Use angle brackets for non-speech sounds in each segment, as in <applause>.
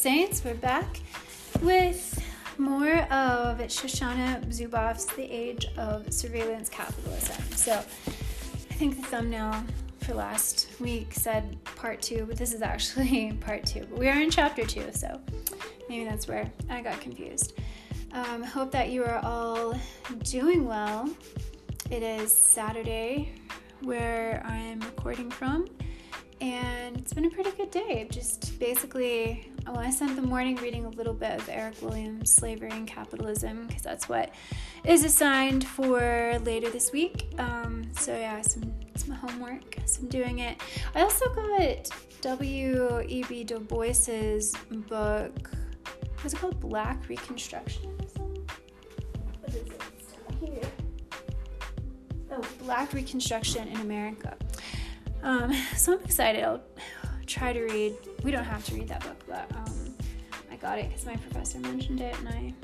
Saints. We're back with more of Shoshana Zuboff's The Age of Surveillance Capitalism. So I think the thumbnail for last week said part two, but this is actually <laughs> part two. But we are in chapter two, so maybe that's where I got confused. Um, hope that you are all doing well. It is Saturday where I'm recording from and it's been a pretty good day. Just basically, well, I spent the morning reading a little bit of Eric Williams' Slavery and Capitalism because that's what is assigned for later this week. Um, so yeah, some some homework, so I'm doing it. I also got W.E.B. Du Bois's book. What's it called? Black Reconstructionism. What is it? Here. Oh, Black Reconstruction in America. Um, <laughs> so I'm excited. I'll try to read. We don't have to read that book, but um, I got it because my professor mentioned it and I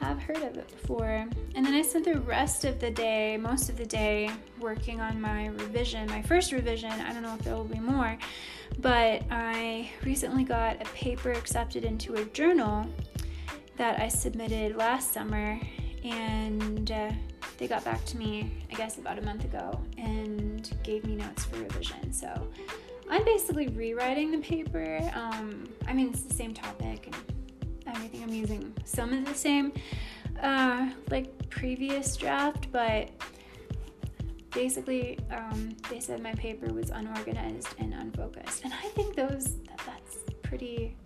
have heard of it before. And then I spent the rest of the day, most of the day, working on my revision, my first revision. I don't know if there will be more, but I recently got a paper accepted into a journal that I submitted last summer, and uh, they got back to me, I guess, about a month ago and gave me notes for revision. So I'm basically rewriting the paper. Um, I mean, it's the same topic and everything. I'm using some of the same, uh, like previous draft, but basically, um, they said my paper was unorganized and unfocused, and I think those that, that's pretty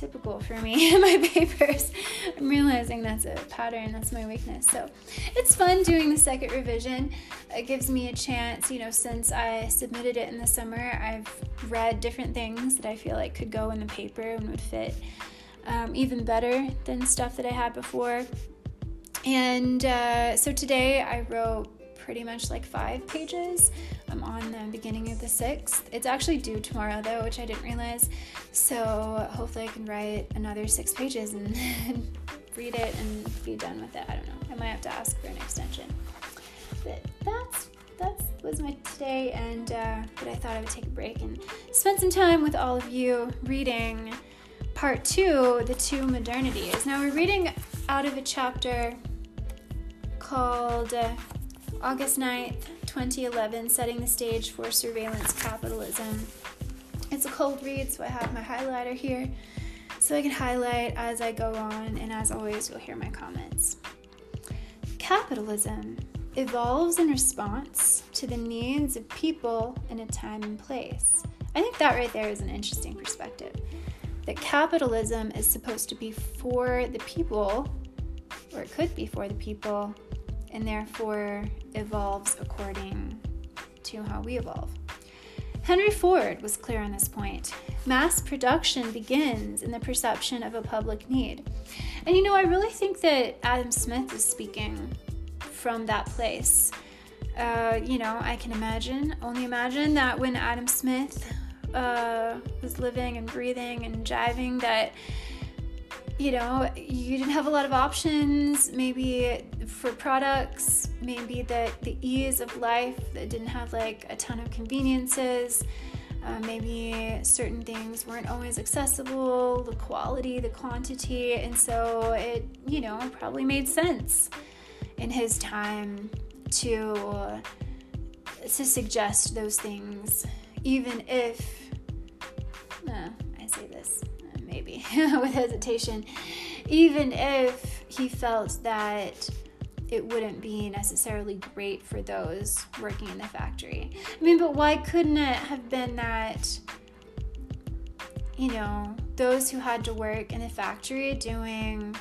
typical for me <laughs> in my papers. I'm realizing that's a pattern, that's my weakness. So it's fun doing the second revision. It gives me a chance, you know, since I submitted it in the summer, I've read different things that I feel like could go in the paper and would fit um, even better than stuff that I had before. And uh, so today I wrote pretty much like five pages. I'm on the beginning of the sixth. It's actually due tomorrow though, which I didn't realize. So hopefully I can write another six pages and <laughs> read it and be done with it. I don't know. I might have to ask for an extension. But that's that was my today, and uh, but I thought I would take a break and spend some time with all of you reading part two, the two modernities. Now we're reading out of a chapter called. Uh, August 9th, 2011, setting the stage for surveillance capitalism. It's a cold read, so I have my highlighter here so I can highlight as I go on, and as always, you'll hear my comments. Capitalism evolves in response to the needs of people in a time and place. I think that right there is an interesting perspective. That capitalism is supposed to be for the people, or it could be for the people, and therefore evolves according to how we evolve. Henry Ford was clear on this point. Mass production begins in the perception of a public need. And you know, I really think that Adam Smith is speaking from that place. Uh, you know, I can imagine, only imagine that when Adam Smith uh, was living and breathing and jiving, that you know, you didn't have a lot of options, maybe for products, maybe the, the ease of life that didn't have like a ton of conveniences. Uh, maybe certain things weren't always accessible, the quality, the quantity, and so it, you know, probably made sense in his time to to suggest those things, even if uh, I say this maybe <laughs> with hesitation, even if he felt that it wouldn't be necessarily great for those working in the factory. I mean, but why couldn't it have been that, you know, those who had to work in the factory doing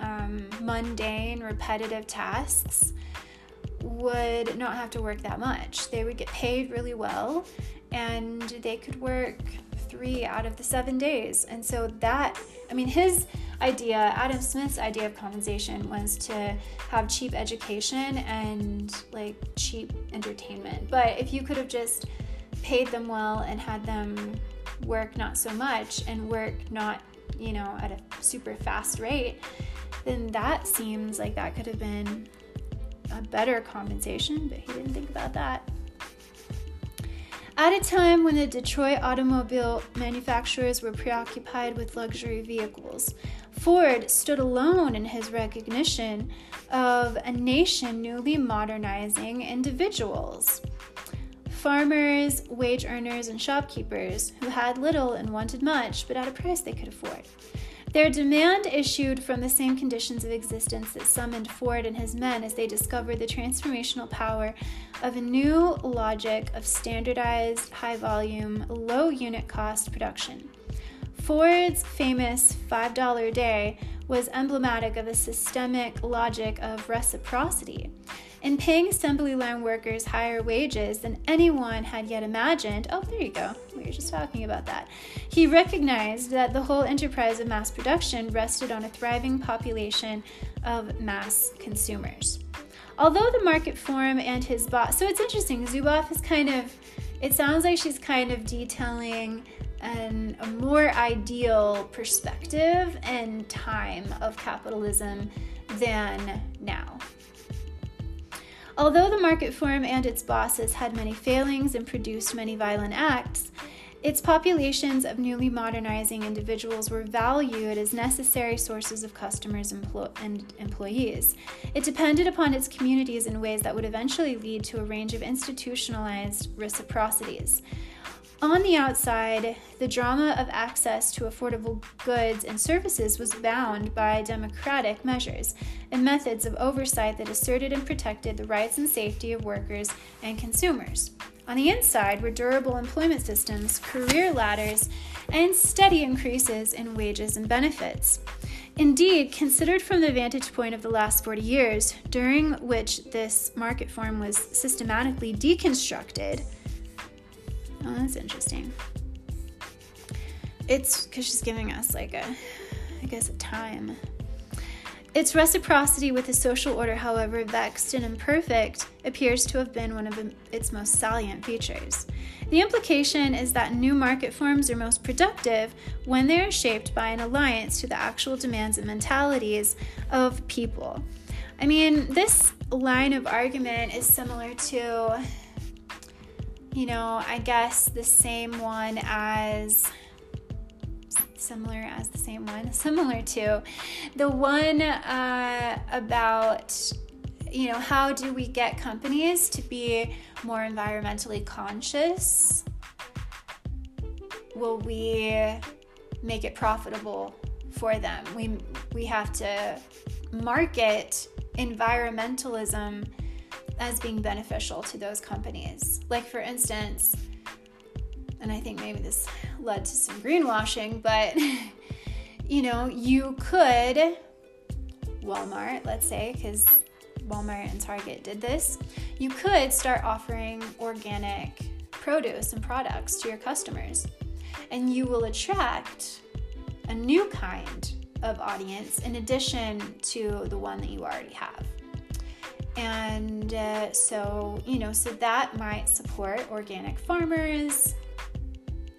um, mundane, repetitive tasks would not have to work that much? They would get paid really well and they could work three out of the seven days. And so that, I mean, his idea, Adam Smith's idea of compensation was to have cheap education and like cheap entertainment. But if you could have just paid them well and had them work not so much and work not, you know, at a super fast rate, then that seems like that could have been a better compensation, but he didn't think about that. At a time when the Detroit automobile manufacturers were preoccupied with luxury vehicles, Ford stood alone in his recognition of a nation newly modernizing individuals. Farmers, wage earners, and shopkeepers who had little and wanted much, but at a price they could afford. Their demand issued from the same conditions of existence that summoned Ford and his men as they discovered the transformational power of a new logic of standardized, high volume, low unit cost production. Ford's famous $5 day was emblematic of a systemic logic of reciprocity. In paying assembly line workers higher wages than anyone had yet imagined, oh, there you go, we were just talking about that, he recognized that the whole enterprise of mass production rested on a thriving population of mass consumers. Although the market forum and his boss, so it's interesting, Zuboff is kind of, it sounds like she's kind of detailing an, a more ideal perspective and time of capitalism than now. Although the market forum and its bosses had many failings and produced many violent acts, its populations of newly modernizing individuals were valued as necessary sources of customers and employees. It depended upon its communities in ways that would eventually lead to a range of institutionalized reciprocities. On the outside, the drama of access to affordable goods and services was bound by democratic measures and methods of oversight that asserted and protected the rights and safety of workers and consumers. On the inside were durable employment systems, career ladders, and steady increases in wages and benefits. Indeed, considered from the vantage point of the last 40 years, during which this market form was systematically deconstructed, Oh, that's interesting. It's because she's giving us like a, I guess, a time. Its reciprocity with the social order, however vexed and imperfect, appears to have been one of its most salient features. The implication is that new market forms are most productive when they are shaped by an alliance to the actual demands and mentalities of people. I mean, this line of argument is similar to you know, I guess the same one as similar as the same one, <laughs> similar to the one uh, about you know how do we get companies to be more environmentally conscious? Will we make it profitable for them? We we have to market environmentalism as being beneficial to those companies. Like, for instance, and I think maybe this led to some greenwashing, but <laughs> you know, you could, Walmart, let's say, because Walmart and Target did this, you could start offering organic produce and products to your customers, and you will attract a new kind of audience in addition to the one that you already have. And uh, so, you know, so that might support organic farmers,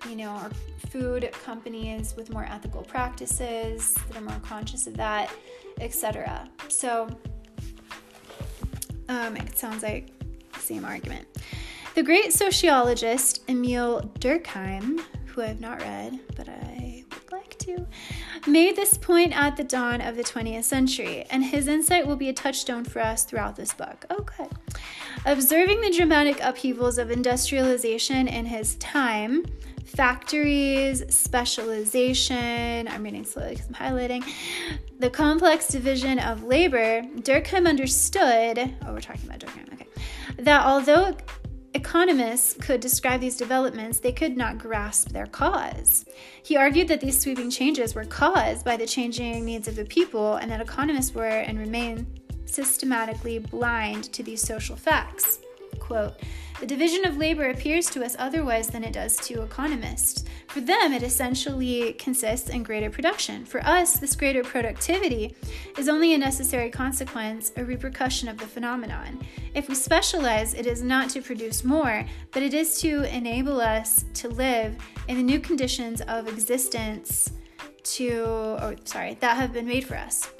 you know, or food companies with more ethical practices that are more conscious of that, etc. So, um, it sounds like the same argument. The great sociologist Emile Durkheim, who I have not read, but I would like to, made this point at the dawn of the 20th century, and his insight will be a touchstone for us throughout this book. Oh, okay. Observing the dramatic upheavals of industrialization in his time, factories, specialization, I'm reading slowly because I'm highlighting, the complex division of labor, Durkheim understood, oh, we're talking about Durkheim, okay, that although economists could describe these developments, they could not grasp their cause. He argued that these sweeping changes were caused by the changing needs of the people, and that economists were and remain systematically blind to these social facts. Quote, the division of labor appears to us otherwise than it does to economists. For them, it essentially consists in greater production. For us, this greater productivity is only a necessary consequence, a repercussion of the phenomenon. If we specialize, it is not to produce more, but it is to enable us to live in the new conditions of existence to, oh, sorry, that have been made for us.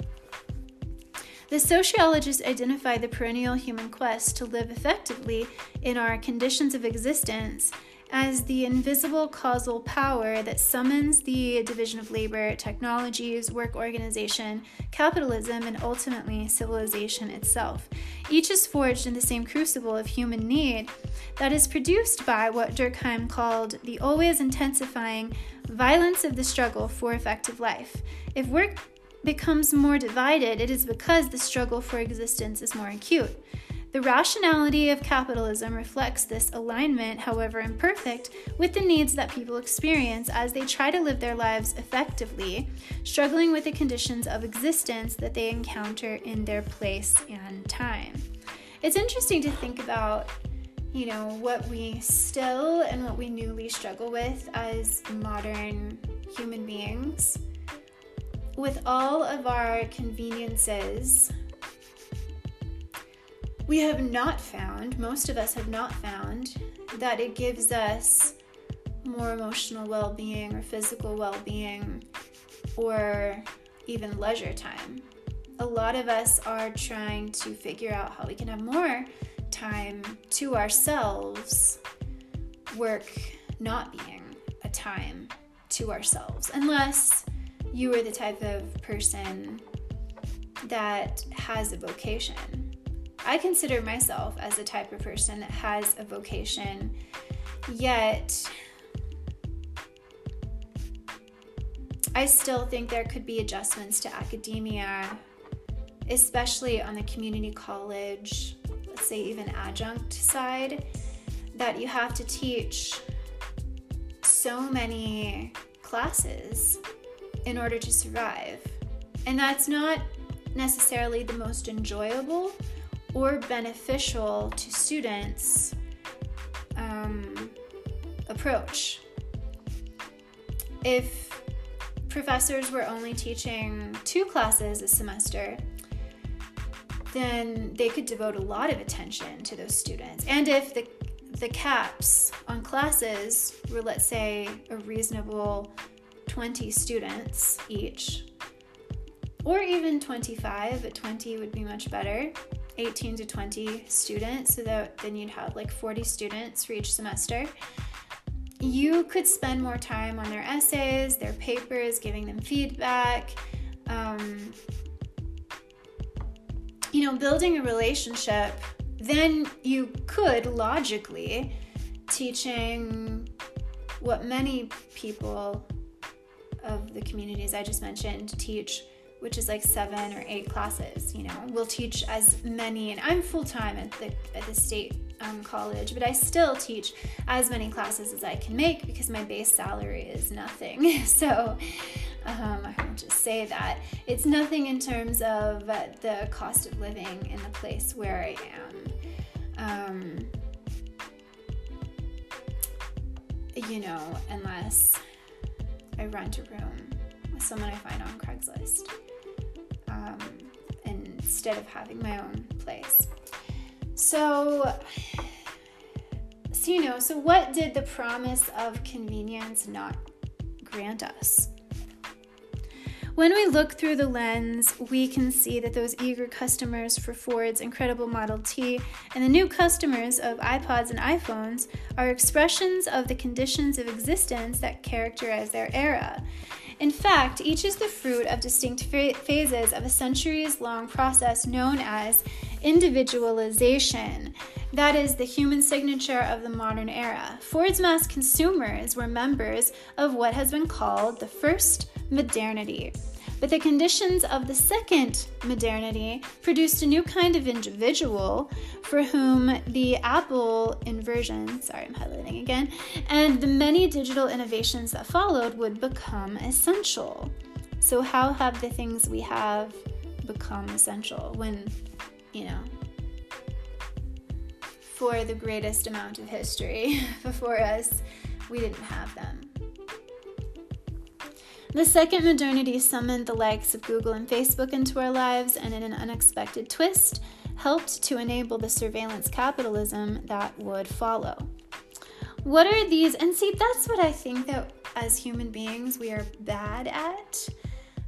The sociologists identify the perennial human quest to live effectively in our conditions of existence as the invisible causal power that summons the division of labor, technologies, work organization, capitalism, and ultimately civilization itself. Each is forged in the same crucible of human need that is produced by what Durkheim called the always intensifying violence of the struggle for effective life. If work becomes more divided, it is because the struggle for existence is more acute. The rationality of capitalism reflects this alignment, however imperfect, with the needs that people experience as they try to live their lives effectively, struggling with the conditions of existence that they encounter in their place and time. It's interesting to think about, you know, what we still and what we newly struggle with as modern human beings. With all of our conveniences, we have not found, most of us have not found, that it gives us more emotional well being or physical well being or even leisure time. A lot of us are trying to figure out how we can have more time to ourselves, work not being a time to ourselves, unless you are the type of person that has a vocation. I consider myself as the type of person that has a vocation, yet I still think there could be adjustments to academia, especially on the community college, let's say even adjunct side, that you have to teach so many classes in order to survive. And that's not necessarily the most enjoyable or beneficial to students um, approach. If professors were only teaching two classes a semester, then they could devote a lot of attention to those students. And if the the caps on classes were, let's say, a reasonable 20 students each, or even 25, but 20 would be much better. 18 to 20 students, so that then you'd have like 40 students for each semester. You could spend more time on their essays, their papers, giving them feedback. Um, you know, building a relationship, then you could logically teaching what many people of the communities I just mentioned teach which is like seven or eight classes. You know, we'll teach as many, and I'm full time at the at the state um, college, but I still teach as many classes as I can make because my base salary is nothing. <laughs> so um, I will just say that it's nothing in terms of the cost of living in the place where I am. Um, you know, unless I rent a room with someone I find on Craigslist um, instead of having my own place. So, so, you know, so what did the promise of convenience not grant us? When we look through the lens, we can see that those eager customers for Ford's incredible Model T and the new customers of iPods and iPhones are expressions of the conditions of existence that characterize their era. In fact, each is the fruit of distinct phases of a centuries long process known as individualization. That is the human signature of the modern era. Ford's mass consumers were members of what has been called the first modernity. But the conditions of the second modernity produced a new kind of individual for whom the Apple inversion, sorry, I'm highlighting again, and the many digital innovations that followed would become essential. So, how have the things we have become essential when, you know, for the greatest amount of history <laughs> before us, we didn't have them? The second modernity summoned the likes of Google and Facebook into our lives, and in an unexpected twist, helped to enable the surveillance capitalism that would follow. What are these? And see, that's what I think that as human beings we are bad at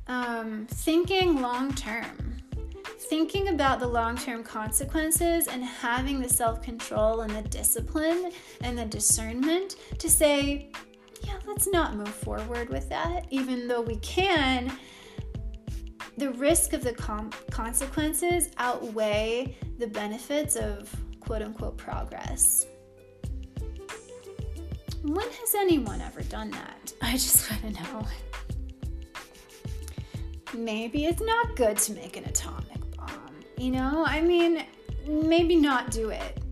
um, thinking long term, thinking about the long term consequences and having the self control and the discipline and the discernment to say, yeah, let's not move forward with that, even though we can. The risk of the com- consequences outweigh the benefits of quote unquote progress. When has anyone ever done that? <laughs> I just want to know. Maybe it's not good to make an atomic bomb. You know, I mean, maybe not do it.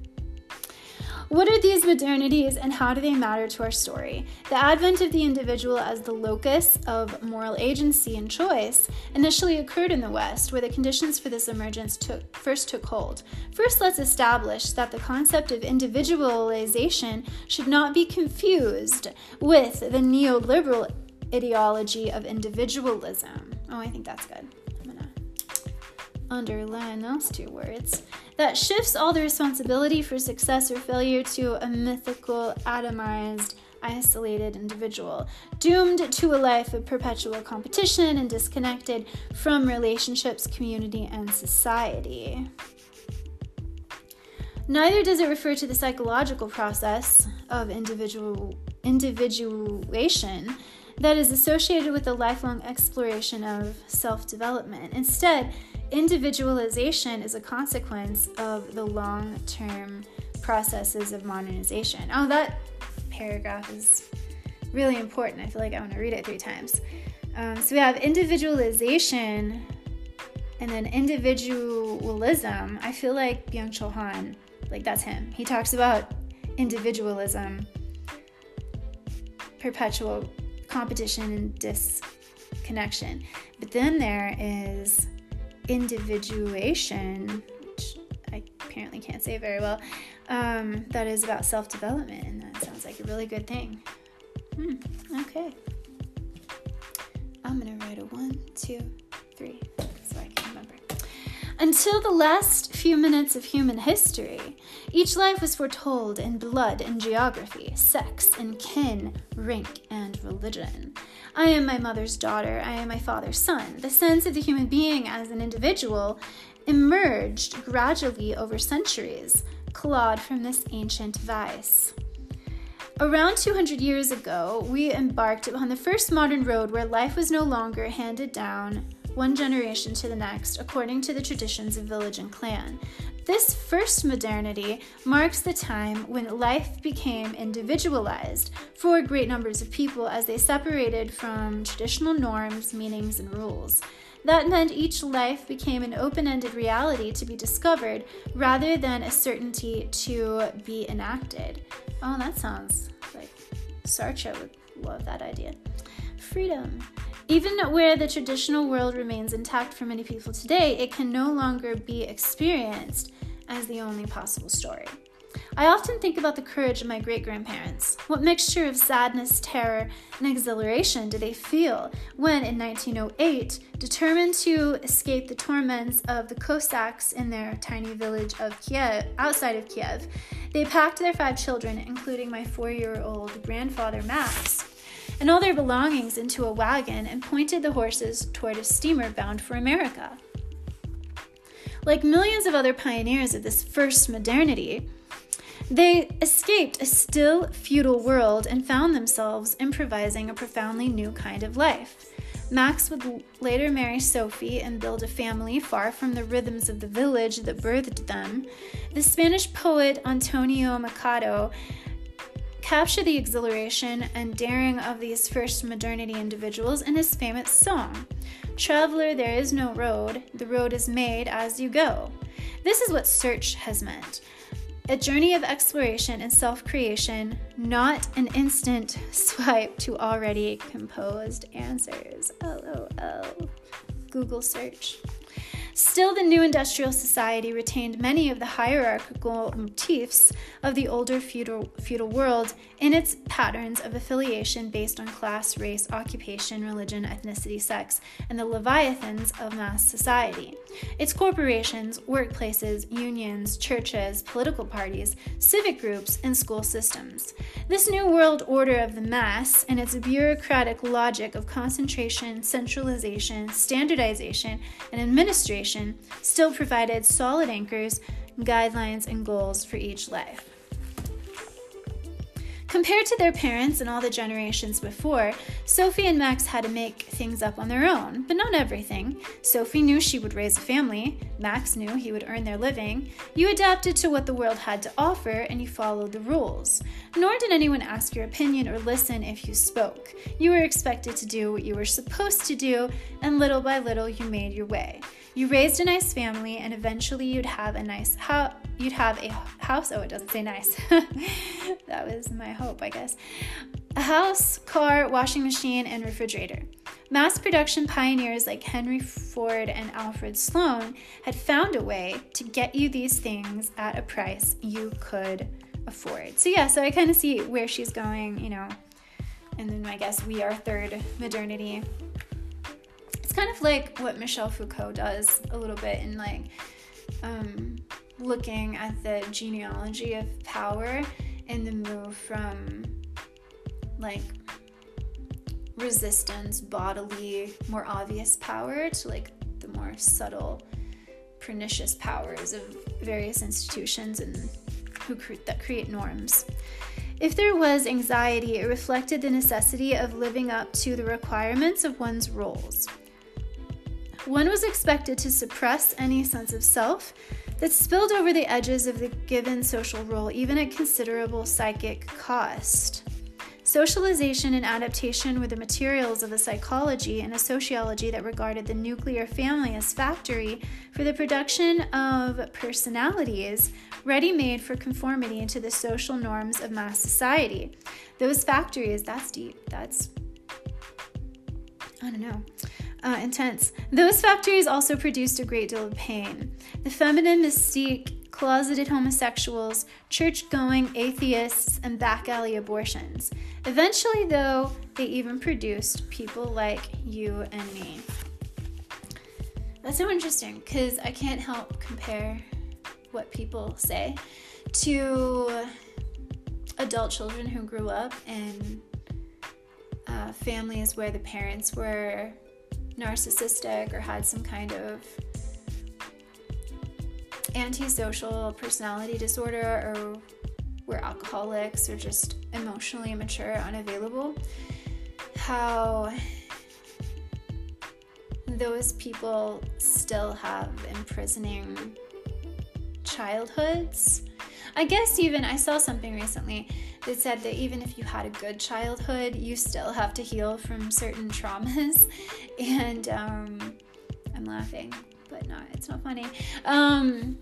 What are these modernities and how do they matter to our story? The advent of the individual as the locus of moral agency and choice initially occurred in the West, where the conditions for this emergence took, first took hold. First, let's establish that the concept of individualization should not be confused with the neoliberal ideology of individualism. Oh, I think that's good. Underline those two words that shifts all the responsibility for success or failure to a mythical, atomized, isolated individual, doomed to a life of perpetual competition and disconnected from relationships, community, and society. Neither does it refer to the psychological process of individual individuation that is associated with the lifelong exploration of self-development. Instead, individualization is a consequence of the long term processes of modernization. Oh, that paragraph is really important. I feel like I want to read it three times. Um, so we have individualization and then individualism. I feel like Byung Chul Han, like that's him. He talks about individualism, perpetual competition and disconnection. But then there is individuation, which I apparently can't say very well, um, that is about self development, and that sounds like a really good thing. Hmm, okay. I'm gonna write a one, two, three, Until the last few minutes of human history, each life was foretold in blood and geography, sex and kin, rank and religion. I am my mother's daughter, I am my father's son. The sense of the human being as an individual emerged gradually over centuries, clawed from this ancient vice. Around 200 years ago, we embarked upon the first modern road where life was no longer handed down one generation to the next according to the traditions of village and clan. This first modernity marks the time when life became individualized for great numbers of people as they separated from traditional norms, meanings, and rules. That meant each life became an open ended reality to be discovered rather than a certainty to be enacted. Oh, that sounds like Sartre would love that idea. Freedom. Even where the traditional world remains intact for many people today, it can no longer be experienced as the only possible story. I often think about the courage of my great grandparents. What mixture of sadness, terror, and exhilaration did they feel when, in 1908, determined to escape the torments of the Cossacks in their tiny village of Kiev, outside of Kiev, they packed their five children, including my four year old grandfather Max, and all their belongings into a wagon and pointed the horses toward a steamer bound for America. Like millions of other pioneers of this first modernity, they escaped a still feudal world and found themselves improvising a profoundly new kind of life. Max would later marry Sophie and build a family far from the rhythms of the village that birthed them. The Spanish poet Antonio Machado captured the exhilaration and daring of these first modernity individuals in his famous song Traveler, there is no road, the road is made as you go. This is what search has meant a journey of exploration and self creation, not an instant <laughs> swipe to already composed answers. LOL. Google search. Still, the new industrial society retained many of the hierarchical motifs of the older feudal, feudal world in its patterns of affiliation based on class, race, occupation, religion, ethnicity, sex, and the leviathans of mass society. It's corporations, workplaces, unions, churches, political parties, civic groups, and school systems. This new world order of the mass and its bureaucratic logic of concentration, centralization, standardization, and administration still provided solid anchors, guidelines, and goals for each life. Compared to their parents and all the generations before, Sophie and Max had to make things up on their own, but not everything. Sophie knew she would raise a family, Max knew he would earn their living. You adapted to what the world had to offer and you followed the rules. Nor did anyone ask your opinion or listen if you spoke. You were expected to do what you were supposed to do, and little by little you made your way. You raised a nice family, and eventually you'd have a nice house. You'd have a house. Oh, it doesn't say nice. <laughs> that was my hope, I guess. A house, car, washing machine, and refrigerator. Mass production pioneers like Henry Ford and Alfred Sloan had found a way to get you these things at a price you could afford. So, yeah, so I kind of see where she's going, you know. And then I guess we are third modernity kind of like what Michel Foucault does a little bit in like um, looking at the genealogy of power and the move from like resistance, bodily, more obvious power to like the more subtle, pernicious powers of various institutions and who cre- that create norms. If there was anxiety, it reflected the necessity of living up to the requirements of one's roles. One was expected to suppress any sense of self that spilled over the edges of the given social role, even at considerable psychic cost. Socialization and adaptation were the materials of a psychology and a sociology that regarded the nuclear family as factory for the production of personalities ready made for conformity into the social norms of mass society. Those factories, that's deep. That's, I don't know uh, intense. Those factories also produced a great deal of pain. The feminine mystique, closeted homosexuals, church going atheists, and back alley abortions. Eventually, though, they even produced people like you and me. That's so interesting because I can't help compare what people say to adult children who grew up in families where the parents were narcissistic or had some kind of antisocial personality disorder or were alcoholics or just emotionally immature, unavailable, how those people still have imprisoning childhoods. I guess even I saw something recently that said that even if you had a good childhood, you still have to heal from certain <laughs> traumas. And um, I'm laughing, but no, it's not funny. Um,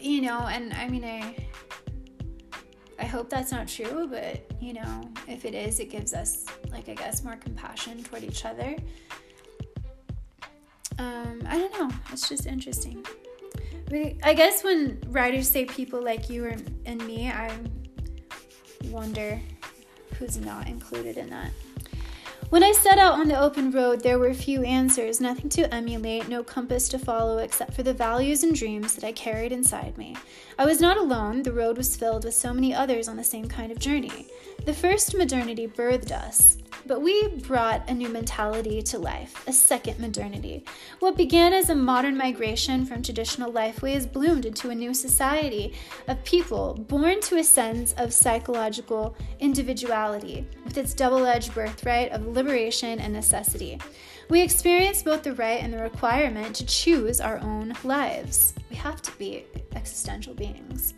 you know, and I mean, I. I hope that's not true, but you know, if it is, it gives us, like, I guess, more compassion toward each other. Um, I don't know. It's just interesting. I guess when writers say people like you and me, I wonder who's not included in that. When I set out on the open road, there were few answers, nothing to emulate, no compass to follow except for the values and dreams that I carried inside me. I was not alone, the road was filled with so many others on the same kind of journey. The first modernity birthed us. But we brought a new mentality to life, a second modernity. What began as a modern migration from traditional lifeways bloomed into a new society of people born to a sense of psychological individuality, with its double edged birthright of liberation and necessity. We experience both the right and the requirement to choose our own lives. We have to be existential beings.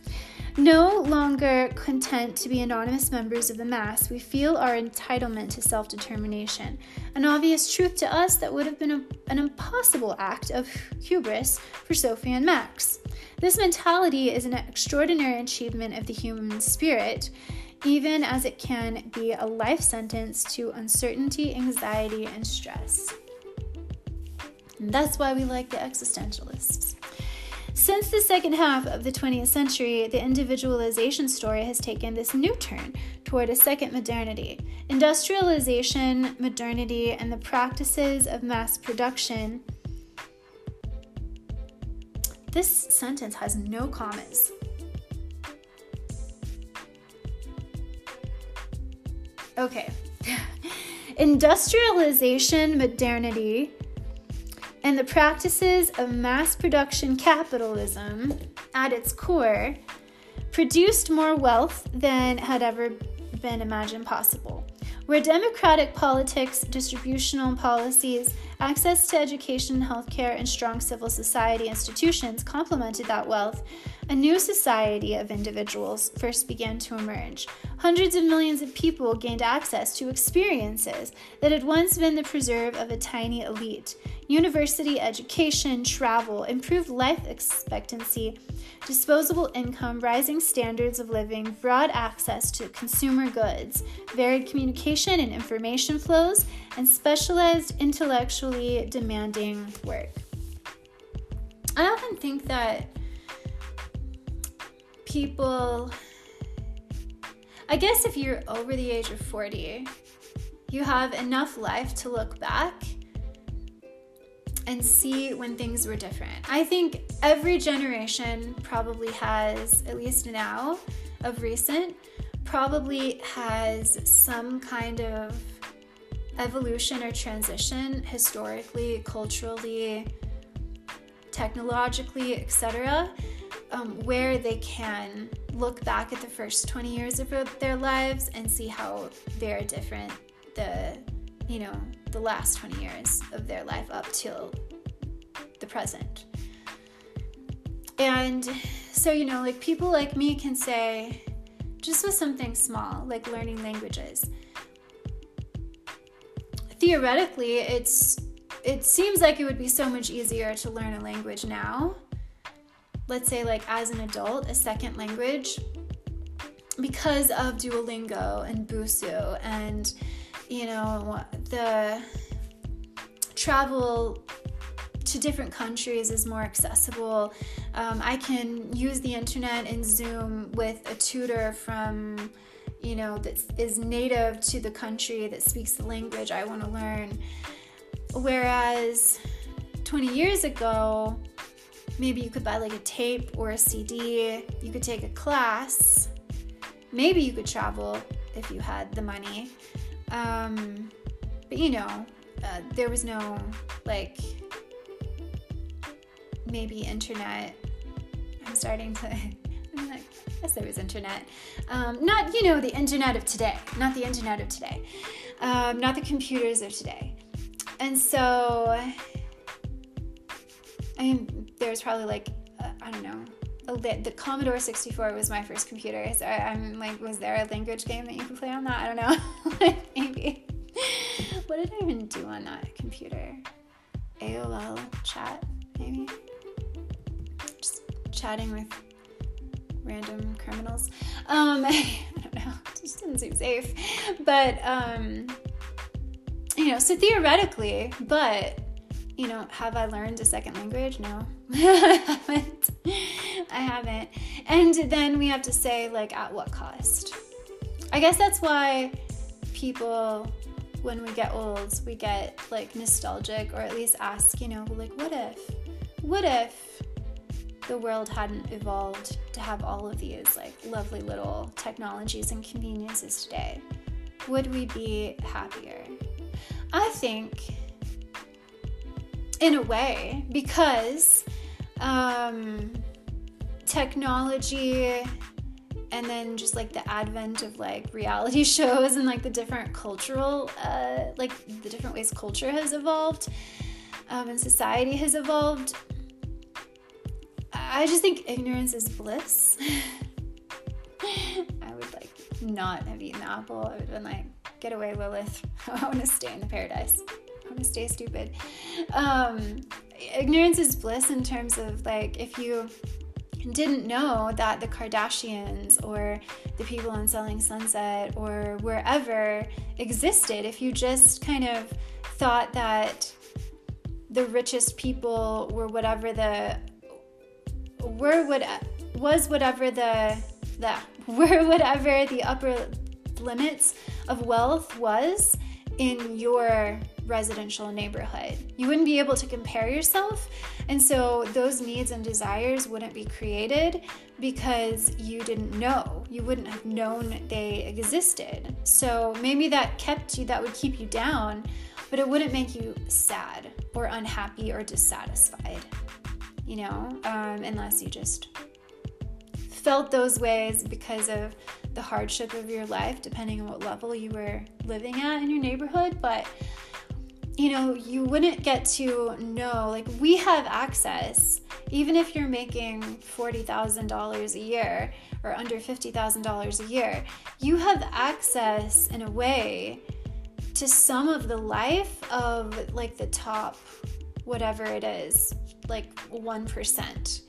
No longer content to be anonymous members of the mass, we feel our entitlement to self determination, an obvious truth to us that would have been a, an impossible act of hubris for Sophie and Max. This mentality is an extraordinary achievement of the human spirit, even as it can be a life sentence to uncertainty, anxiety, and stress. And that's why we like the existentialists. Since the second half of the 20th century, the individualization story has taken this new turn toward a second modernity. Industrialization, modernity, and the practices of mass production. This sentence has no commas. Okay. <laughs> Industrialization, modernity, and the practices of mass production capitalism at its core produced more wealth than had ever been imagined possible. Where democratic politics, distributional policies, access to education, healthcare, and strong civil society institutions complemented that wealth, a new society of individuals first began to emerge. Hundreds of millions of people gained access to experiences that had once been the preserve of a tiny elite. University education, travel, improved life expectancy, disposable income, rising standards of living, broad access to consumer goods, varied communication and information flows, and specialized, intellectually demanding work. I often think that people, I guess if you're over the age of 40, you have enough life to look back and see when things were different. I think every generation probably has, at least now of recent, probably has some kind of evolution or transition historically, culturally, technologically, etc., um, where they can look back at the first 20 years of their lives and see how very different the you know the last 20 years of their life up till the present. And so you know like people like me can say just with something small like learning languages theoretically it's it seems like it would be so much easier to learn a language now let's say like as an adult a second language because of duolingo and busuu and you know the travel to different countries is more accessible. Um, I can use the internet and Zoom with a tutor from, you know, that is native to the country that speaks the language I want to learn. Whereas 20 years ago, maybe you could buy like a tape or a CD, you could take a class, maybe you could travel if you had the money. Um, but you know, uh, there was no like maybe internet. I'm starting to. <laughs> Like, yes, there was internet. Um, not you know the internet of today, not the internet of today, um, not the computers of today, and so. I there's probably like uh, I don't know the, the, Commodore 64 was my first computer. So I, am like, was there a language game that you could play on that? I don't know. <laughs> Maybe. What did I even do on that computer? AOL chat, maybe? Just chatting with random criminals. Um, <laughs> I don't know. It just didn't seem safe. But, um, you know, so theoretically, but you know, have I learned a second language? No, <laughs> I haven't. I haven't. And then we have to say, like, at what cost? I guess that's why people, when we get old, we get like nostalgic or at least ask, you know, like, what if? What if the world hadn't evolved to have all of these like lovely little technologies and conveniences today? Would we be happier? I think in a way because um, technology and then just like the advent of like reality <laughs> shows and like the different cultural uh, like the different ways culture has evolved um, and society has evolved i just think ignorance is bliss. <laughs> I would like not have eaten the apple. I would have been like get away lilith. <laughs> I want to stay in the paradise I'm gonna stay stupid. Um, ignorance is bliss in terms of like if you didn't know that the Kardashians or the people on Selling Sunset or wherever existed, if you just kind of thought that the richest people were whatever the were what was whatever the the <laughs> were whatever the upper limits of wealth was in your residential neighborhood. You wouldn't be able to compare yourself. And so those needs and desires wouldn't be created because you didn't know. You wouldn't have known they existed. So maybe that kept you, that would keep you down, but it wouldn't make you sad or unhappy or dissatisfied, you know, um, unless you just felt those ways because of the hardship of your life, depending on what level you were living at in your neighborhood. But you know, you wouldn't get to know, like, we have access, even if you're making $40,000 a year or under $50,000 a year, you have access in a way to some of the life of like the top, whatever it is, like 1%.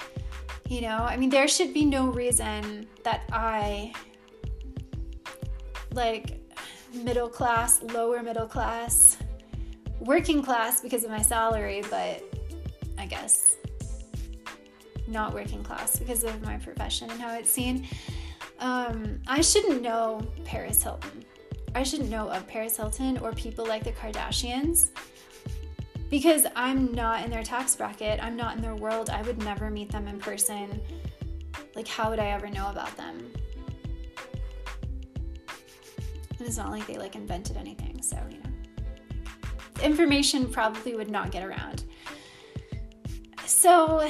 You know, I mean, there should be no reason that I, like, middle class, lower middle class, working class because of my salary, but I guess not working class because of my profession and how it's seen. Um, I shouldn't know Paris Hilton. I shouldn't know of Paris Hilton or people like the Kardashians because I'm not in their tax bracket. I'm not in their world. I would never meet them in person. Like, how would I ever know about them? And it's not like they like invented anything, so you know information probably would not get around. So,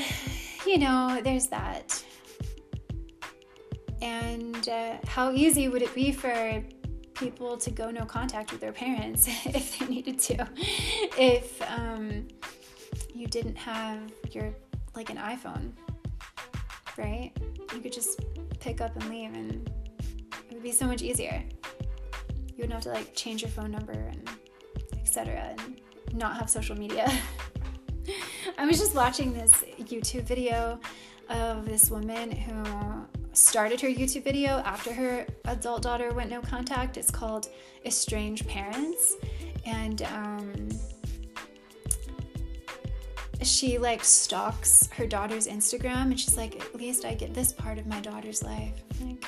you know, there's that. And uh, how easy would it be for people to go no contact with their parents <laughs> if they needed to? If um, you didn't have your, like an iPhone, right? You could just pick up and leave, and it would be so much easier. You wouldn't have to like change your phone number and etc., and not have social media. <laughs> I was just watching this YouTube video of this woman who started her YouTube video after her adult daughter went no contact. It's called Estranged Parents. And um, she like stalks her daughter's Instagram and she's like, at least I get this part of my daughter's life. Like,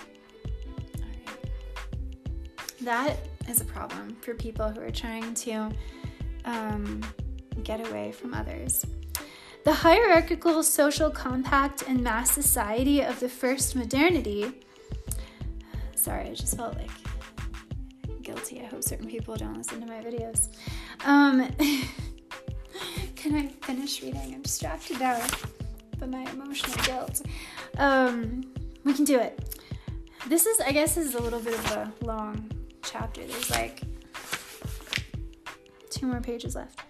all right. That is a problem for people who are trying to um, get away from others. The hierarchical social compact and mass society of the first modernity. Sorry, I just felt like guilty. I hope certain people don't listen to my videos. Um, <laughs> can I finish reading? I'm distracted now by my emotional guilt. Um, we can do it. This is, I guess, is a little bit of a long chapter. There's like two more pages left.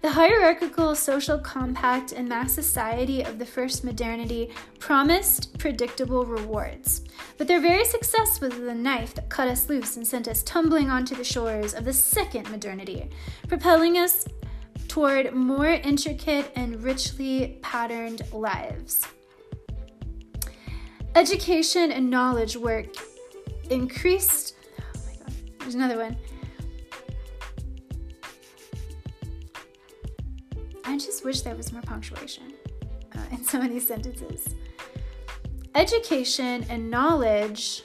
The hierarchical social compact and mass society of the first modernity promised predictable rewards. But their very success was the knife that cut us loose and sent us tumbling onto the shores of the second modernity, propelling us toward more intricate and richly patterned lives. Education and knowledge work increased there's another one. I just wish there was more punctuation uh, in some of these sentences. Education and knowledge.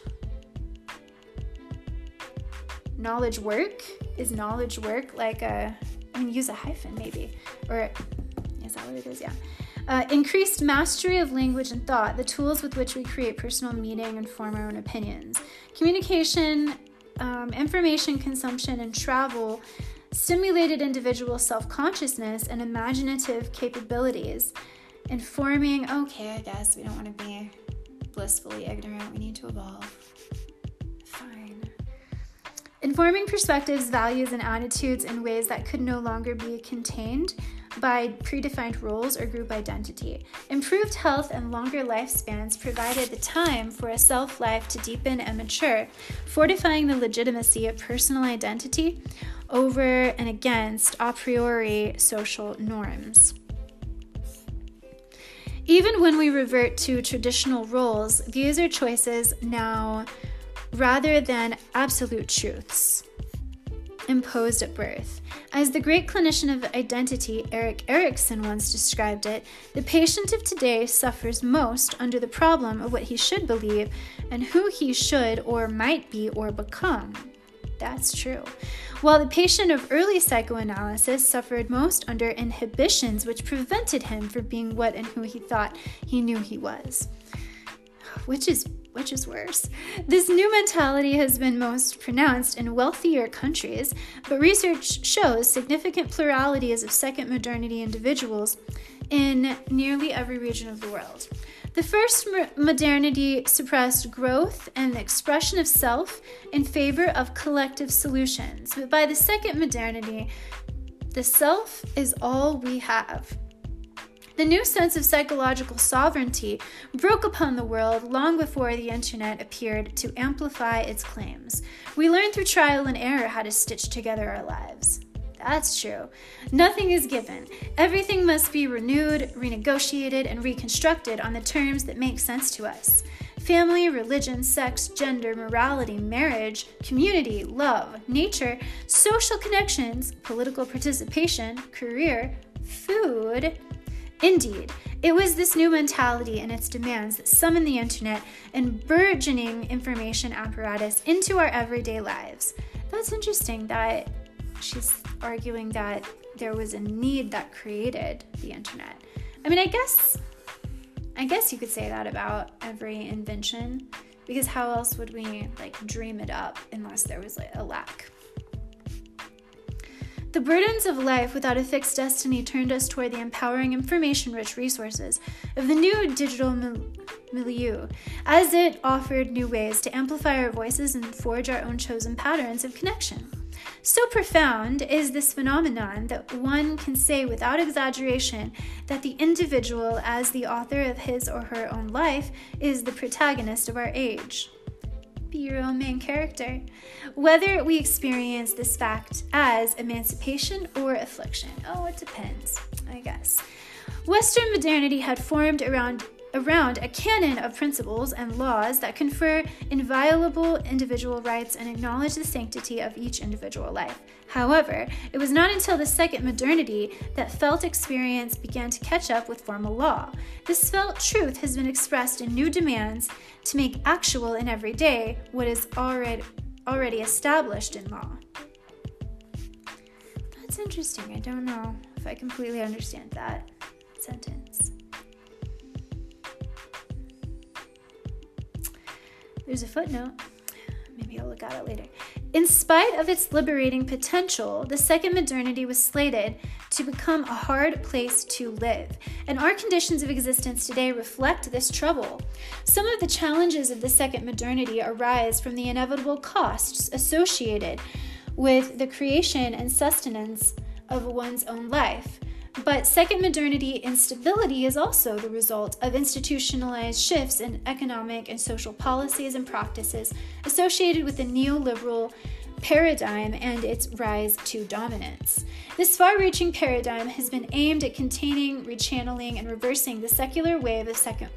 Knowledge work is knowledge work like a. I mean, use a hyphen maybe, or is that what it is? Yeah. Uh, increased mastery of language and thought, the tools with which we create personal meaning and form our own opinions. Communication um, information consumption and travel stimulated individual self consciousness and imaginative capabilities, informing, okay, I guess we don't want to be blissfully ignorant, we need to evolve. Fine. Informing perspectives, values, and attitudes in ways that could no longer be contained by predefined roles or group identity. Improved health and longer lifespans provided the time for a self life to deepen and mature, fortifying the legitimacy of personal identity over and against a priori social norms. Even when we revert to traditional roles, these are choices now rather than absolute truths. Imposed at birth. As the great clinician of identity, Erik Erikson, once described it, the patient of today suffers most under the problem of what he should believe and who he should or might be or become. That's true. While the patient of early psychoanalysis suffered most under inhibitions which prevented him from being what and who he thought he knew he was. Which is which is worse. This new mentality has been most pronounced in wealthier countries, but research shows significant pluralities of second modernity individuals in nearly every region of the world. The first modernity suppressed growth and the expression of self in favor of collective solutions, but by the second modernity, the self is all we have. The new sense of psychological sovereignty broke upon the world long before the internet appeared to amplify its claims. We learned through trial and error how to stitch together our lives. That's true. Nothing is given. Everything must be renewed, renegotiated, and reconstructed on the terms that make sense to us. Family, religion, sex, gender, morality, marriage, community, love, nature, social connections, political participation, career, food, Indeed, it was this new mentality and its demands that summoned the internet and burgeoning information apparatus into our everyday lives. That's interesting that she's arguing that there was a need that created the internet. I mean, I guess I guess you could say that about every invention because how else would we like dream it up unless there was like a lack the burdens of life without a fixed destiny turned us toward the empowering, information rich resources of the new digital milieu, as it offered new ways to amplify our voices and forge our own chosen patterns of connection. So profound is this phenomenon that one can say without exaggeration that the individual, as the author of his or her own life, is the protagonist of our age be your own main character, whether we experience this fact as emancipation or affliction. Oh, it depends, I guess. Western modernity had formed around around a canon of principles and laws that confer inviolable individual rights and acknowledge the sanctity of each individual life. However, it was not until the second modernity that felt experience began to catch up with formal law. This felt truth has been expressed in new demands to make actual and everyday what is already already established in law. That's interesting. I don't know if I completely understand that sentence. There's a footnote. Maybe I'll look at it later. In spite of its liberating potential, the second modernity was slated to become a hard place to live, and our conditions of existence today reflect this trouble. Some of the challenges of the second modernity arise from the inevitable costs associated with the creation and sustenance of one's own life. But second modernity instability is also the result of institutionalized shifts in economic and social policies and practices associated with the neoliberal paradigm and its rise to dominance. This far reaching paradigm has been aimed at containing, rechanneling, and reversing the secular wave of second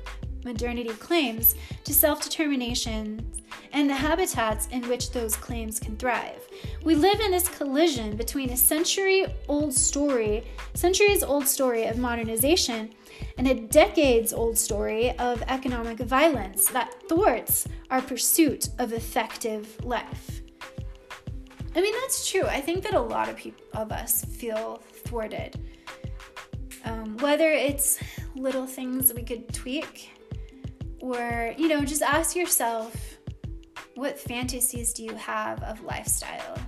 modernity claims to self determination and the habitats in which those claims can thrive. We live in this collision between a century old story, centuries old story of modernization and a decades old story of economic violence that thwarts our pursuit of effective life. I mean, that's true. I think that a lot of people of us feel thwarted. Um, whether it's little things we could tweak or, you know, just ask yourself what fantasies do you have of lifestyle?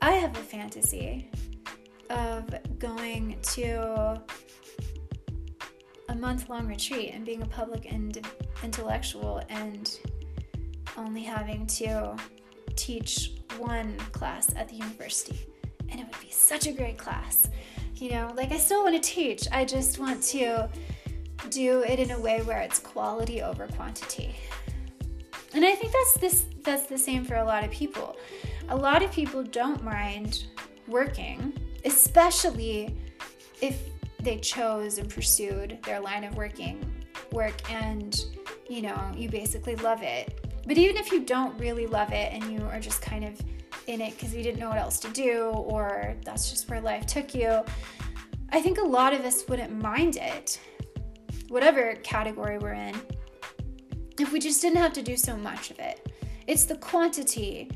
I have a fantasy of going to a month long retreat and being a public and intellectual and only having to teach one class at the university. And it would be such a great class. You know, like I still want to teach, I just want to do it in a way where it's quality over quantity. And I think that's this that's the same for a lot of people. A lot of people don't mind working, especially if they chose and pursued their line of working work and you know, you basically love it. But even if you don't really love it and you are just kind of in it because you didn't know what else to do, or that's just where life took you. I think a lot of us wouldn't mind it, whatever category we're in, if we just didn't have to do so much of it. It's the quantity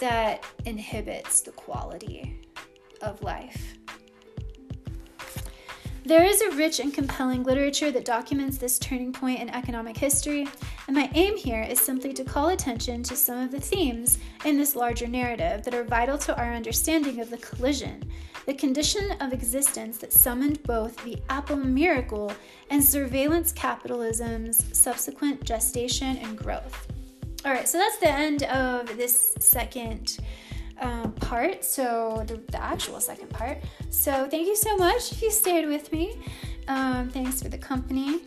that inhibits the quality of life. There is a rich and compelling literature that documents this turning point in economic history, and my aim here is simply to call attention to some of the themes in this larger narrative that are vital to our understanding of the collision, the condition of existence that summoned both the Apple miracle and surveillance capitalism's subsequent gestation and growth. All right, so that's the end of this second um, part, so the, the, actual second part. So thank you so much if you stayed with me. Um, thanks for the company.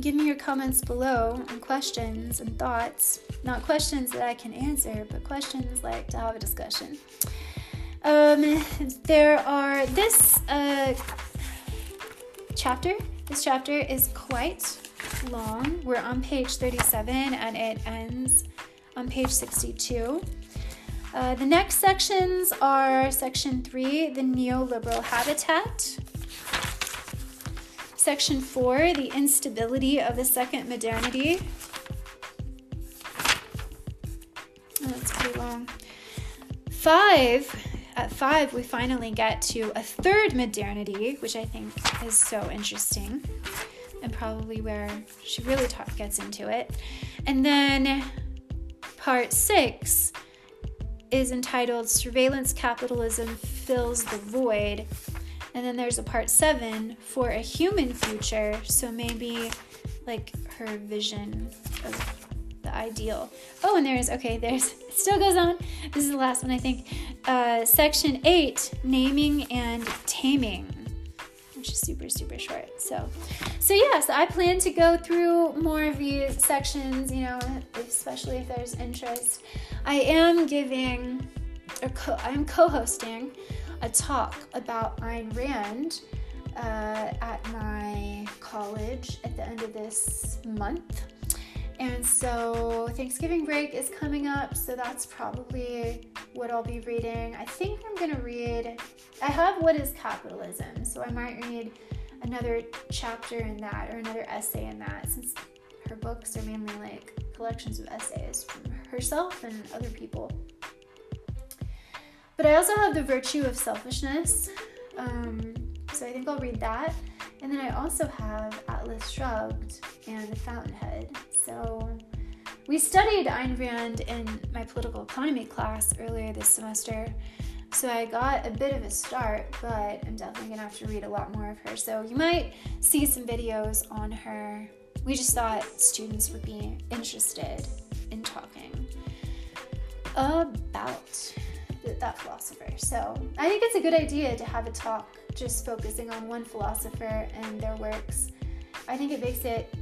Give me your comments below and questions and thoughts. Not questions that I can answer, but questions like to have a discussion. Um, there are this uh, chapter. This chapter is quite long. We're on page 37 and it ends on page 62. Uh, the next sections are section three, the neoliberal habitat. Section four, the instability of the second modernity. Oh, that's pretty long. Five, at five, we finally get to a third modernity, which I think is so interesting and probably where she really talk, gets into it. And then part six is entitled Surveillance Capitalism Fills the Void. And then there's a part seven for a human future. So maybe like her vision of the ideal. Oh, and there's, okay, there's, <laughs> it still goes on. This is the last one, I think. Uh, section eight Naming and Taming which is super super short so so yes yeah, so i plan to go through more of these sections you know especially if there's interest i am giving or co- i'm co-hosting a talk about Ayn Rand uh, at my college at the end of this month. And so Thanksgiving break is coming up, so that's probably what I'll be reading. I think I'm going to read, I have What is Capitalism, so I might read another chapter in that or another essay in that since her books are mainly like collections of essays from herself and other people. But I also have The Virtue of Selfishness, um, so I think I'll read that. And then I also have Atlas Shrugged and The Fountainhead. So we studied Ayn Rand in my political economy class earlier this semester. So I got a bit of a start, but I'm definitely gonna have to read a lot more of her. So you might see some videos on her. We just thought students would be interested in talking about that philosopher. So I think it's a good idea to have a talk just focusing on one philosopher and their works. I think it makes it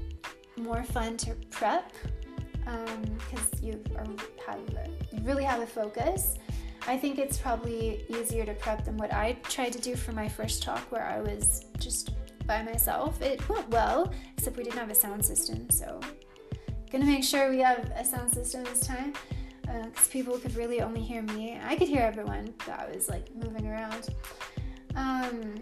more fun to prep because um, you have a, you really have a focus. I think it's probably easier to prep than what I tried to do for my first talk, where I was just by myself. It went well, except we didn't have a sound system, so gonna make sure we have a sound system this time because uh, people could really only hear me. I could hear everyone, but I was like moving around. Um,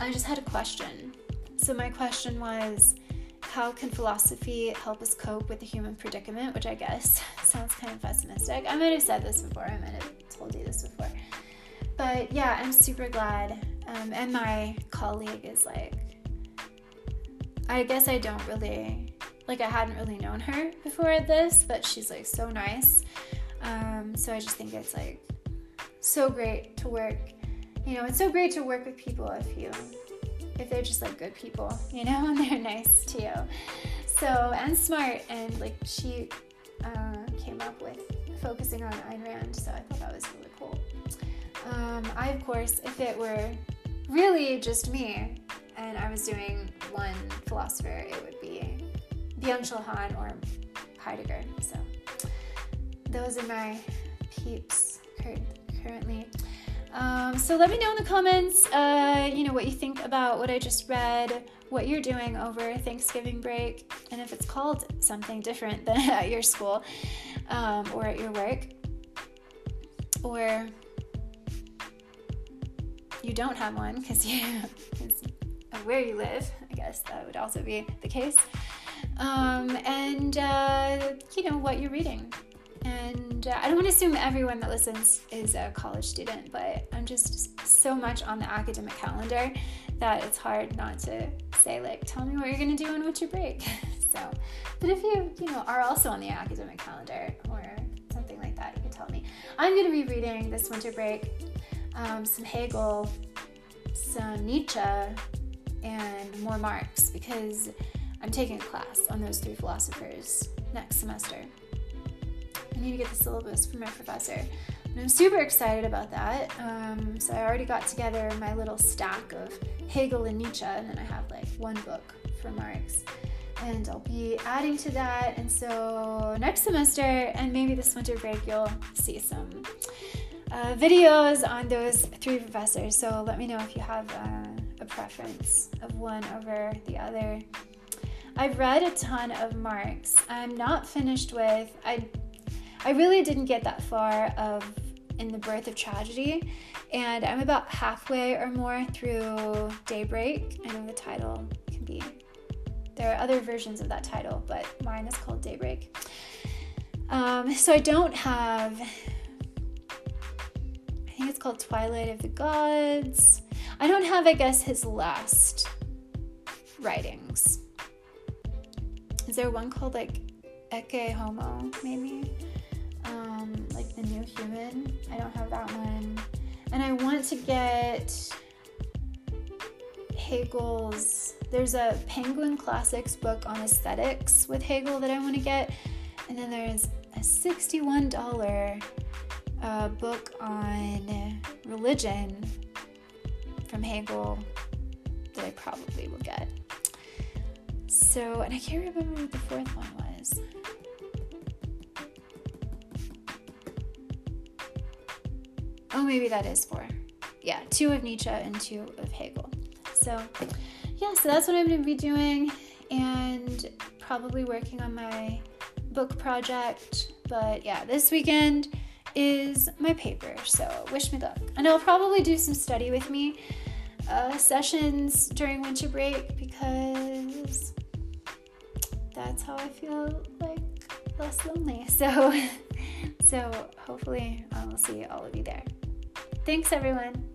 I just had a question. So, my question was how can philosophy help us cope with the human predicament? Which I guess <laughs> sounds kind of pessimistic. I might have said this before, I might have told you this before. But yeah, I'm super glad. Um, and my colleague is like, I guess I don't really, like, I hadn't really known her before this, but she's like so nice. Um, so I just think it's like so great to work. You know, it's so great to work with people if you if they're just like good people, you know, <laughs> and they're nice to you. So, and smart, and like she uh, came up with focusing on Ayn Rand, so I thought that was really cool. Um, I, of course, if it were really just me and I was doing one philosopher, it would be Byung-Chul Han or Heidegger. So, those are my peeps currently. Um, so let me know in the comments, uh, you know, what you think about what I just read, what you're doing over Thanksgiving break, and if it's called something different than <laughs> at your school um, or at your work. or you don't have one because you <laughs> where you live. I guess that would also be the case. Um, and uh, you know what you're reading. And uh, I don't want to assume everyone that listens is a college student, but I'm just so much on the academic calendar that it's hard not to say like, tell me what you're gonna do and on winter break. <laughs> so, but if you you know are also on the academic calendar or something like that, you can tell me. I'm gonna be reading this winter break um, some Hegel, some Nietzsche, and more Marx because I'm taking a class on those three philosophers next semester. I need to get the syllabus from my professor. And I'm super excited about that. Um, so I already got together my little stack of Hegel and Nietzsche, and then I have like one book for Marx. And I'll be adding to that. And so next semester, and maybe this winter break, you'll see some uh, videos on those three professors. So let me know if you have uh, a preference of one over the other. I've read a ton of Marx. I'm not finished with. I I really didn't get that far of in the birth of tragedy, and I'm about halfway or more through Daybreak. I know the title can be. There are other versions of that title, but mine is called Daybreak. Um, so I don't have I think it's called Twilight of the Gods. I don't have, I guess, his last writings. Is there one called like Ecce Homo, maybe? The new human. I don't have that one. And I want to get Hegel's. There's a Penguin Classics book on aesthetics with Hegel that I want to get. And then there's a $61 a uh, book on religion from Hegel that I probably will get. So, and I can't remember what the fourth one was. Oh, maybe that is four. Yeah, two of Nietzsche and two of Hegel. So, yeah, so that's what I'm going to be doing and probably working on my book project. But yeah, this weekend is my paper. So wish me luck. And I'll probably do some study with me uh, sessions during winter break because that's how I feel like less lonely. <laughs> So, so hopefully I will see all of you there. Thanks, everyone.